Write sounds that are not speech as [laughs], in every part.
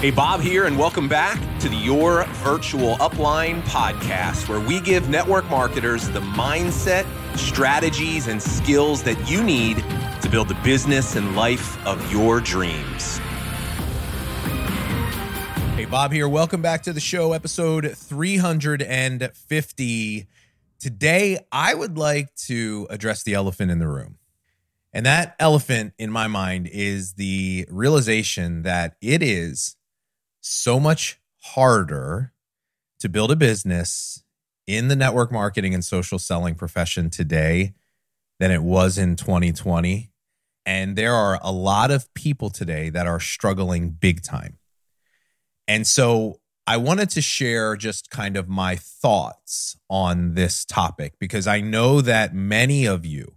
Hey, Bob here, and welcome back to the Your Virtual Upline podcast, where we give network marketers the mindset, strategies, and skills that you need to build the business and life of your dreams. Hey, Bob here. Welcome back to the show, episode 350. Today, I would like to address the elephant in the room. And that elephant in my mind is the realization that it is so much harder to build a business in the network marketing and social selling profession today than it was in 2020. And there are a lot of people today that are struggling big time. And so I wanted to share just kind of my thoughts on this topic because I know that many of you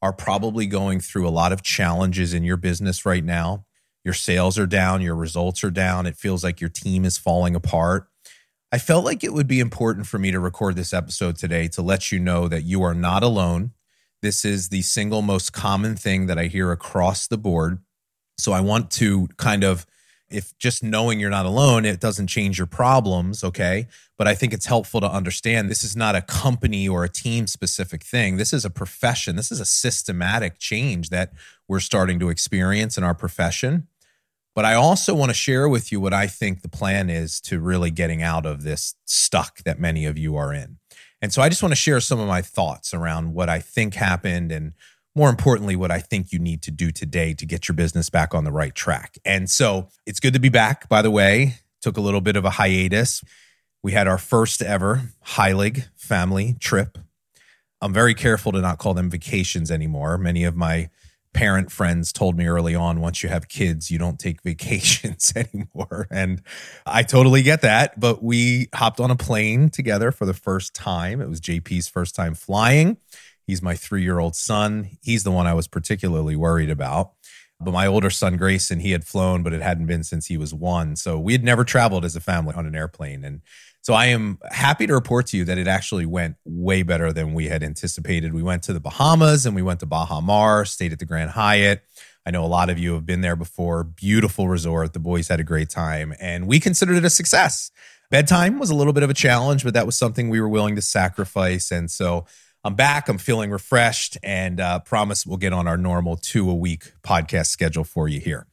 are probably going through a lot of challenges in your business right now your sales are down, your results are down, it feels like your team is falling apart. I felt like it would be important for me to record this episode today to let you know that you are not alone. This is the single most common thing that I hear across the board. So I want to kind of if just knowing you're not alone, it doesn't change your problems, okay? But I think it's helpful to understand this is not a company or a team specific thing. This is a profession. This is a systematic change that we're starting to experience in our profession. But I also want to share with you what I think the plan is to really getting out of this stuck that many of you are in. And so I just want to share some of my thoughts around what I think happened and more importantly, what I think you need to do today to get your business back on the right track. And so it's good to be back, by the way. Took a little bit of a hiatus. We had our first ever Heilig family trip. I'm very careful to not call them vacations anymore. Many of my parent friends told me early on once you have kids you don't take [laughs] vacations [laughs] anymore. And i totally get that but we hopped on a plane together for the first time. It was jp's first time flying. He's my three year old son. He's the one i was particularly worried about. But my older son grayson he had flown but it hadn't been since he was one. So we had never traveled as a family on an airplane. And so I am happy to report to you that it actually went way better than we had anticipated. We went to the Bahamas and we went to Baha Mar, stayed at the Grand Hyatt. I know a lot of you have been there before. Beautiful resort. The boys had a great time and we considered it a success. Bedtime was a little bit of a challenge, but that was something we were willing to sacrifice. And so I'm back. I'm feeling refreshed and uh, promise we'll get on our normal two a week podcast schedule for you here.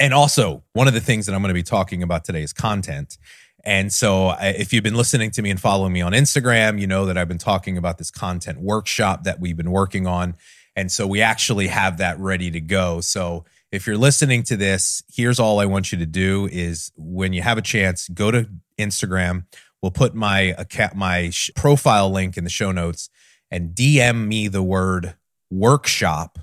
And also, one of the things that I'm going to be talking about today is content. And so, uh, if you've been listening to me and following me on Instagram, you know that I've been talking about this content workshop that we've been working on. And so, we actually have that ready to go. So, if you're listening to this, here's all I want you to do is when you have a chance, go to Instagram. We'll put my account, my profile link in the show notes and DM me the word workshop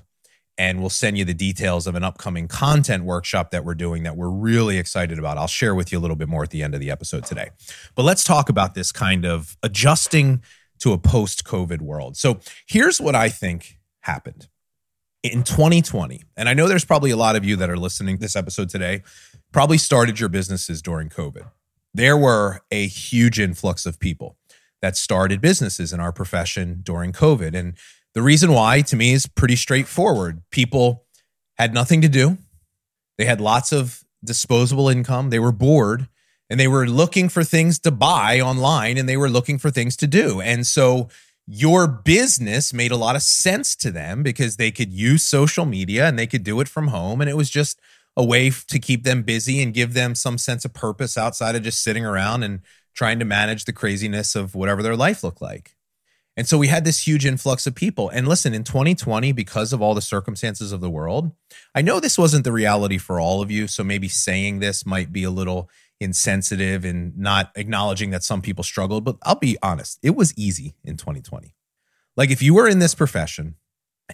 and we'll send you the details of an upcoming content workshop that we're doing that we're really excited about. I'll share with you a little bit more at the end of the episode today. But let's talk about this kind of adjusting to a post COVID world. So here's what I think happened in 2020. And I know there's probably a lot of you that are listening to this episode today, probably started your businesses during COVID. There were a huge influx of people that started businesses in our profession during COVID. And the reason why, to me, is pretty straightforward. People had nothing to do, they had lots of disposable income, they were bored, and they were looking for things to buy online and they were looking for things to do. And so, your business made a lot of sense to them because they could use social media and they could do it from home. And it was just a way to keep them busy and give them some sense of purpose outside of just sitting around and trying to manage the craziness of whatever their life looked like. And so we had this huge influx of people. And listen, in 2020, because of all the circumstances of the world, I know this wasn't the reality for all of you. So maybe saying this might be a little insensitive and not acknowledging that some people struggled. But I'll be honest, it was easy in 2020. Like if you were in this profession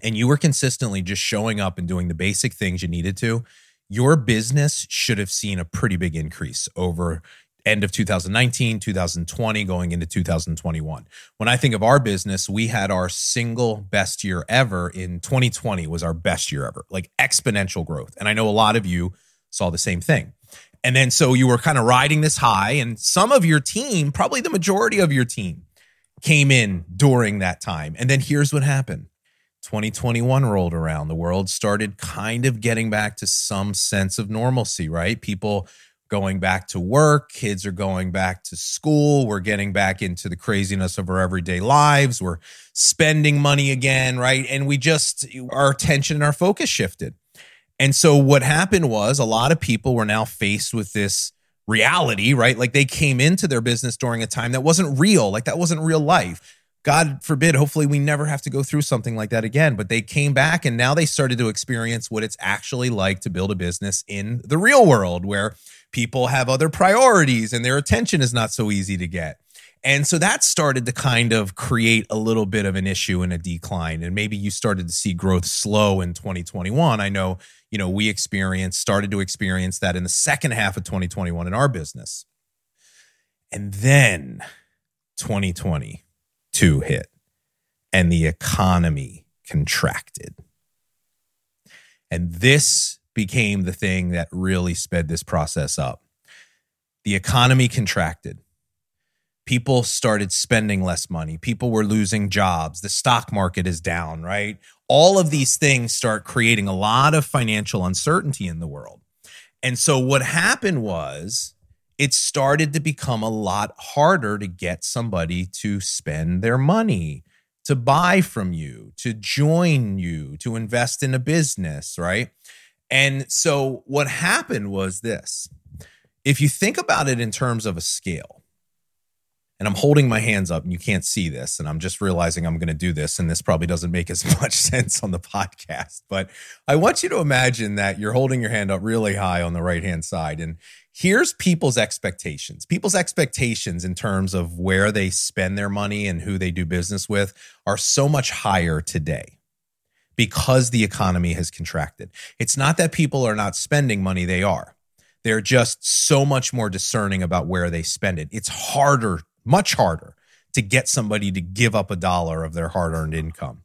and you were consistently just showing up and doing the basic things you needed to, your business should have seen a pretty big increase over end of 2019, 2020, going into 2021. When I think of our business, we had our single best year ever in 2020 was our best year ever, like exponential growth. And I know a lot of you saw the same thing. And then so you were kind of riding this high and some of your team, probably the majority of your team came in during that time. And then here's what happened. 2021 rolled around. The world started kind of getting back to some sense of normalcy, right? People going back to work, kids are going back to school, we're getting back into the craziness of our everyday lives, we're spending money again, right? And we just, our attention and our focus shifted. And so what happened was a lot of people were now faced with this reality, right? Like they came into their business during a time that wasn't real, like that wasn't real life. God forbid, hopefully we never have to go through something like that again. But they came back and now they started to experience what it's actually like to build a business in the real world where people have other priorities and their attention is not so easy to get. And so that started to kind of create a little bit of an issue and a decline. And maybe you started to see growth slow in 2021. I know, you know, we experienced, started to experience that in the second half of 2021 in our business. And then 2020 two hit and the economy contracted. And this became the thing that really sped this process up. The economy contracted. People started spending less money. People were losing jobs. The stock market is down, right? All of these things start creating a lot of financial uncertainty in the world. And so what happened was it started to become a lot harder to get somebody to spend their money, to buy from you, to join you, to invest in a business, right? And so what happened was this if you think about it in terms of a scale, and I'm holding my hands up and you can't see this. And I'm just realizing I'm going to do this. And this probably doesn't make as [laughs] much sense on the podcast. But I want you to imagine that you're holding your hand up really high on the right hand side. And here's people's expectations. People's expectations in terms of where they spend their money and who they do business with are so much higher today because the economy has contracted. It's not that people are not spending money, they are. They're just so much more discerning about where they spend it. It's harder, much harder to get somebody to give up a dollar of their hard earned income.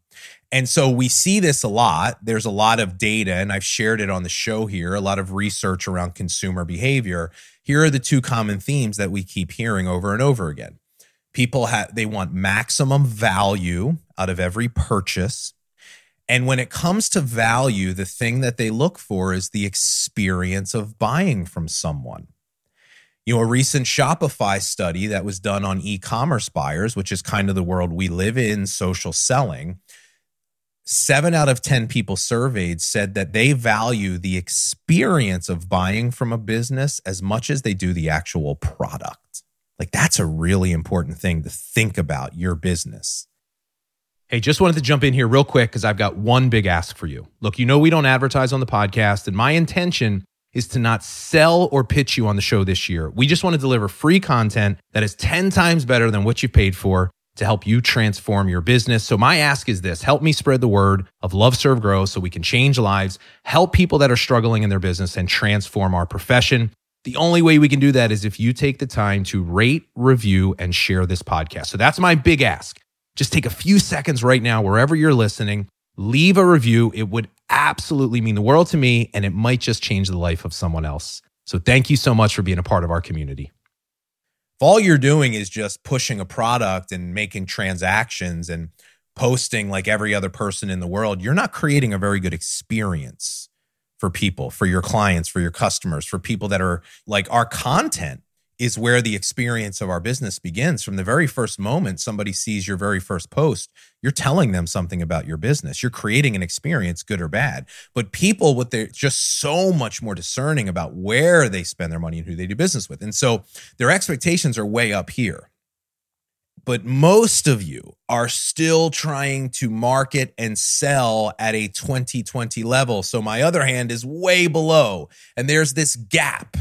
And so we see this a lot. There's a lot of data, and I've shared it on the show here, a lot of research around consumer behavior. Here are the two common themes that we keep hearing over and over again. People have they want maximum value out of every purchase. And when it comes to value, the thing that they look for is the experience of buying from someone. You know, a recent Shopify study that was done on e commerce buyers, which is kind of the world we live in, social selling, seven out of 10 people surveyed said that they value the experience of buying from a business as much as they do the actual product. Like, that's a really important thing to think about your business. Hey, just wanted to jump in here real quick because I've got one big ask for you. Look, you know, we don't advertise on the podcast, and my intention is to not sell or pitch you on the show this year. We just want to deliver free content that is 10 times better than what you paid for to help you transform your business. So, my ask is this help me spread the word of Love, Serve, Grow so we can change lives, help people that are struggling in their business, and transform our profession. The only way we can do that is if you take the time to rate, review, and share this podcast. So, that's my big ask. Just take a few seconds right now, wherever you're listening, leave a review. It would absolutely mean the world to me, and it might just change the life of someone else. So, thank you so much for being a part of our community If all you're doing is just pushing a product and making transactions and posting like every other person in the world, you're not creating a very good experience for people, for your clients, for your customers, for people that are like our content is where the experience of our business begins. From the very first moment somebody sees your very first post, you're telling them something about your business. You're creating an experience, good or bad. But people with their just so much more discerning about where they spend their money and who they do business with. And so their expectations are way up here. But most of you are still trying to market and sell at a 2020 level. So my other hand is way below. And there's this gap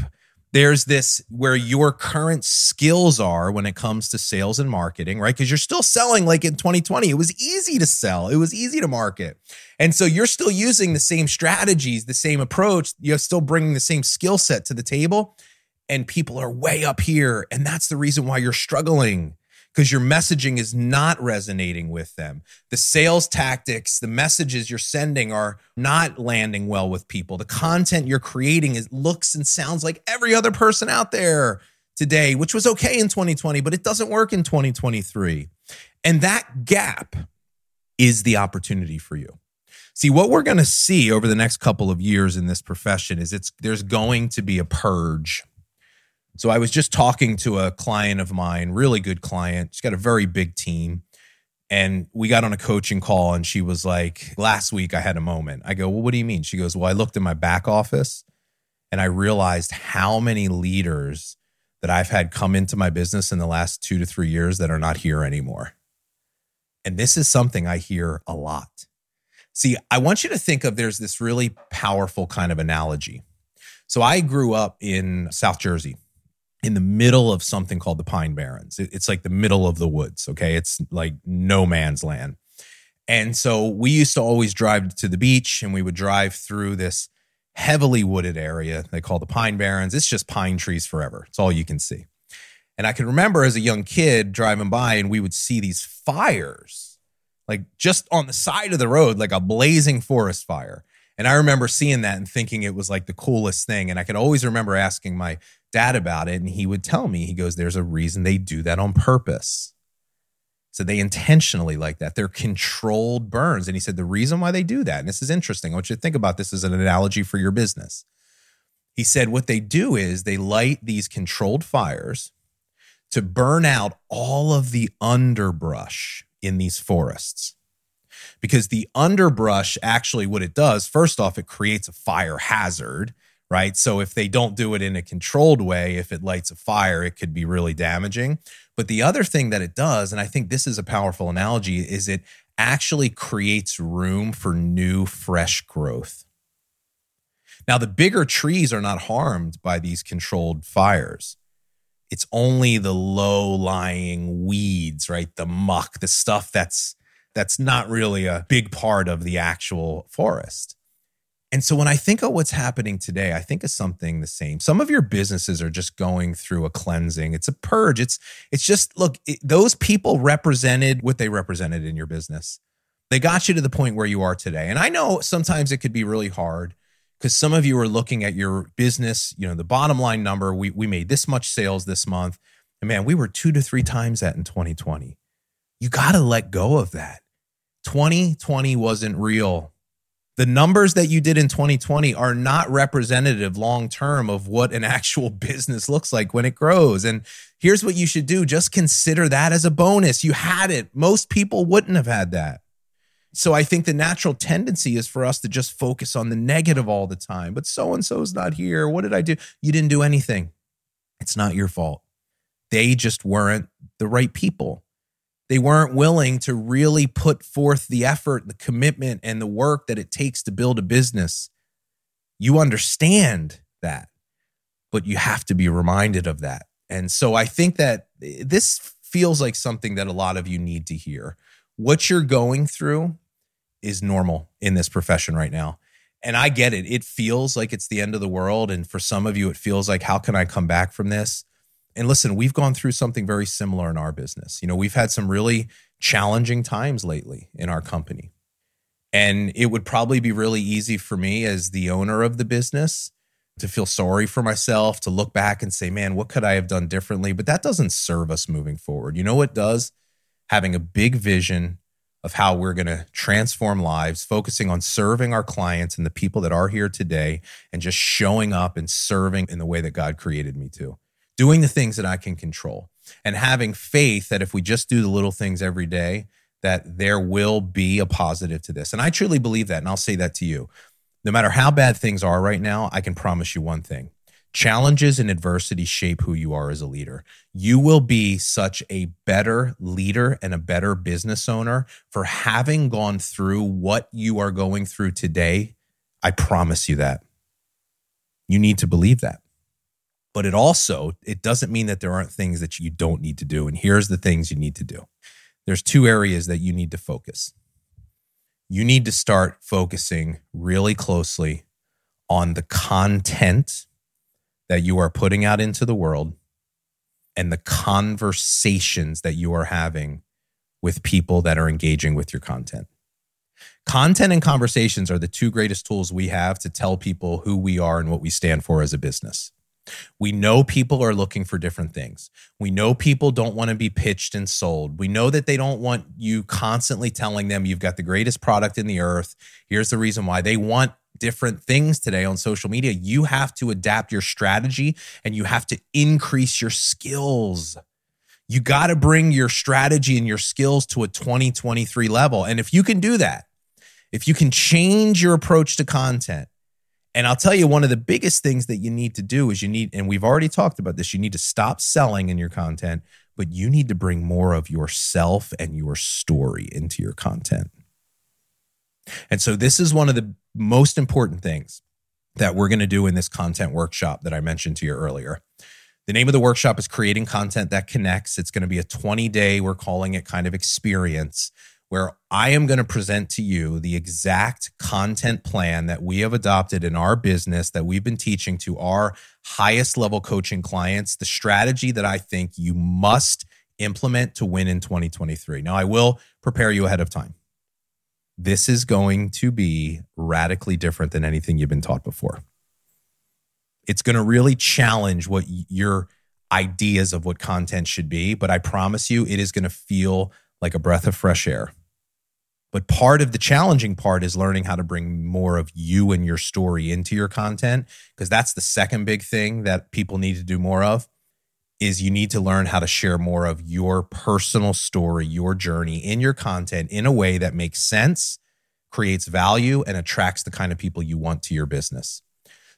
there's this where your current skills are when it comes to sales and marketing, right? Because you're still selling like in 2020. It was easy to sell, it was easy to market. And so you're still using the same strategies, the same approach. You're still bringing the same skill set to the table. And people are way up here. And that's the reason why you're struggling because your messaging is not resonating with them. The sales tactics, the messages you're sending are not landing well with people. The content you're creating is looks and sounds like every other person out there today, which was okay in 2020, but it doesn't work in 2023. And that gap is the opportunity for you. See, what we're going to see over the next couple of years in this profession is it's there's going to be a purge So I was just talking to a client of mine, really good client. She's got a very big team. And we got on a coaching call and she was like, Last week I had a moment. I go, Well, what do you mean? She goes, Well, I looked in my back office and I realized how many leaders that I've had come into my business in the last two to three years that are not here anymore. And this is something I hear a lot. See, I want you to think of there's this really powerful kind of analogy. So I grew up in South Jersey in the middle of something called the Pine Barrens. It's like the middle of the woods, okay? It's like no man's land. And so we used to always drive to the beach and we would drive through this heavily wooded area they call the Pine Barrens. It's just pine trees forever. It's all you can see. And I can remember as a young kid driving by and we would see these fires, like just on the side of the road, like a blazing forest fire. And I remember seeing that and thinking it was like the coolest thing. And I could always remember asking my dad about it. And he would tell me, he goes, There's a reason they do that on purpose. So they intentionally like that. They're controlled burns. And he said, The reason why they do that, and this is interesting, I want you to think about this as an analogy for your business. He said, What they do is they light these controlled fires to burn out all of the underbrush in these forests. Because the underbrush actually, what it does, first off, it creates a fire hazard, right? So if they don't do it in a controlled way, if it lights a fire, it could be really damaging. But the other thing that it does, and I think this is a powerful analogy, is it actually creates room for new, fresh growth. Now, the bigger trees are not harmed by these controlled fires it's only the low lying weeds, right? The muck, the stuff that's that's not really a big part of the actual forest. And so when I think of what's happening today, I think of something the same. Some of your businesses are just going through a cleansing. It's a purge. It's it's just look, it, those people represented what they represented in your business. They got you to the point where you are today. And I know sometimes it could be really hard because some of you are looking at your business, you know, the bottom line number, we, we made this much sales this month. And man, we were two to three times that in 2020. You got to let go of that. 2020 wasn't real. The numbers that you did in 2020 are not representative long term of what an actual [laughs] business looks like when it grows. And here's what you should do just consider that as a bonus. You had it. Most people wouldn't have had that. So I think the natural tendency is for us to just focus on the negative all the time. But so and so's not here. What did I do? You didn't do anything. It's not your fault. They just weren't the right people. They weren't willing to really put forth the effort, the commitment, and the work that it takes to build a business. You understand that, but you have to be reminded of that. And so I think that this feels like something that a lot of you need to hear. What you're going through is normal in this profession right now. And I get it. It feels like it's the end of the world. And for some of you, it feels like, how can I come back from this? And listen, we've gone through something very similar in our business. You know, we've had some really challenging times lately in our company. And it would probably be really easy for me as the owner of the business to feel sorry for myself, to look back and say, man, what could I have done differently? But that doesn't serve us moving forward. You know what does? Having a big vision of how we're going to transform lives, focusing on serving our clients and the people that are here today, and just showing up and serving in the way that God created me to, doing the things that I can control, and having faith that if we just do the little things every day, that there will be a positive to this. And I truly believe that. And I'll say that to you. No matter how bad things are right now, I can promise you one thing Challenges and adversity shape who you are as a leader. You will be such a better leader and a better business owner for having gone through what you are going through today. I promise you that. You need to believe that. But it also it doesn't mean that there aren't things that you don't need to do and here's the things you need to do. There's two areas that you need to focus. You need to start focusing really closely on the content that you are putting out into the world and the conversations that you are having with people that are engaging with your content. Content and conversations are the two greatest tools we have to tell people who we are and what we stand for as a business. We know people are looking for different things. We know people don't want to be pitched and sold. We know that they don't want you constantly telling them you've got the greatest product in the earth. Here's the reason why they want different things today on social media. You have to adapt your strategy and you have to increase your skills. You got to bring your strategy and your skills to a 2023 level. And if you can do that, if you can change your approach to content, and I'll tell you, one of the biggest things that you need to do is you need, and we've already talked about this, you need to stop selling in your content, but you need to bring more of yourself and your story into your content. And so, this is one of the most important things that we're going to do in this content workshop that I mentioned to you earlier. The name of the workshop is Creating Content That Connects. It's going to be a 20 day, we're calling it kind of experience where I am going to present to you the exact content plan that we have adopted in our business that we've been teaching to our highest level coaching clients, the strategy that I think you must implement to win in 2023. Now, I will prepare you ahead of time. This is going to be radically different than anything you've been taught before. It's going to really challenge what your ideas of what content should be, but I promise you, it is going to feel like a breath of fresh air but part of the challenging part is learning how to bring more of you and your story into your content because that's the second big thing that people need to do more of is you need to learn how to share more of your personal story, your journey in your content in a way that makes sense, creates value and attracts the kind of people you want to your business.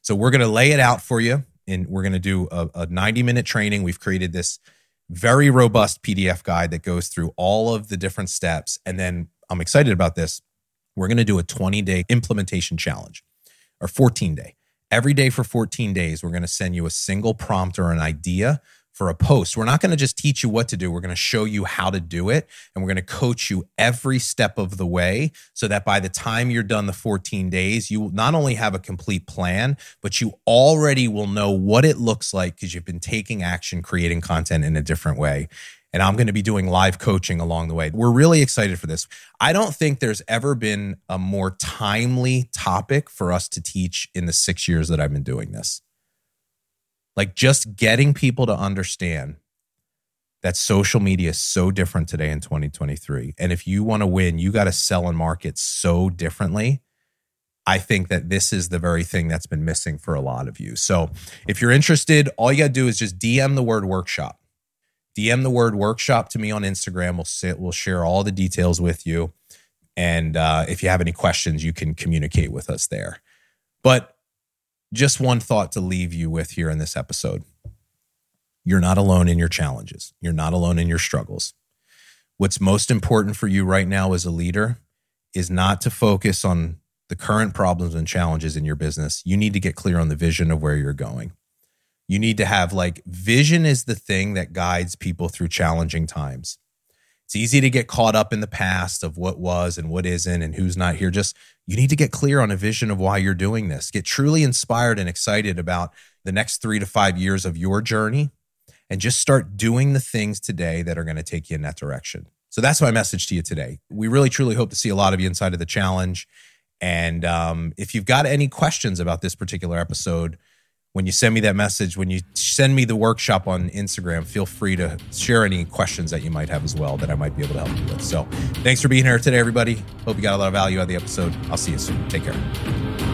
So we're going to lay it out for you and we're going to do a, a 90 minute training. We've created this very robust PDF guide that goes through all of the different steps and then I'm excited about this. We're going to do a 20 day implementation challenge or 14 day. Every day for 14 days, we're going to send you a single prompt or an idea for a post. We're not going to just teach you what to do. We're going to show you how to do it. And we're going to coach you every step of the way so that by the time you're done the 14 days, you will not only have a complete plan, but you already will know what it looks like because you've been taking action, creating content in a different way and I'm going to be doing live coaching along the way. We're really excited for this. I don't think there's ever been a more timely topic for us to teach in the six years that I've been doing this. Like just getting people to understand that social media is so different today in 2023. And if you want to win, you got to sell and market so differently. I think that this is the very thing that's been missing for a lot of you. So if you're interested, all you got to do is just DM the word workshop DM the word workshop to me on Instagram. We'll sit, we'll share all the details with you. And uh, if you have any questions, you can communicate with us there. But just one thought to leave you with here in this episode you're not alone in your challenges, you're not alone in your struggles. What's most important for you right now as a leader is not to focus on the current problems and challenges in your business. You need to get clear on the vision of where you're going. You need to have like vision is the thing that guides people through challenging times. It's easy to get caught up in the past of what was and what isn't and who's not here. Just you need to get clear on a vision of why you're doing this. Get truly inspired and excited about the next three to five years of your journey and just start doing the things today that are going to take you in that direction. So that's my message to you today. We really truly hope to see a lot of you inside of the challenge. And um, if you've got any questions about this particular episode, when you send me that message, when you send me the workshop on Instagram, feel free to share any questions that you might have as well that I might be able to help you with. So thanks for being here today, everybody. Hope you got a lot of value out of the episode. I'll see you soon. Take care.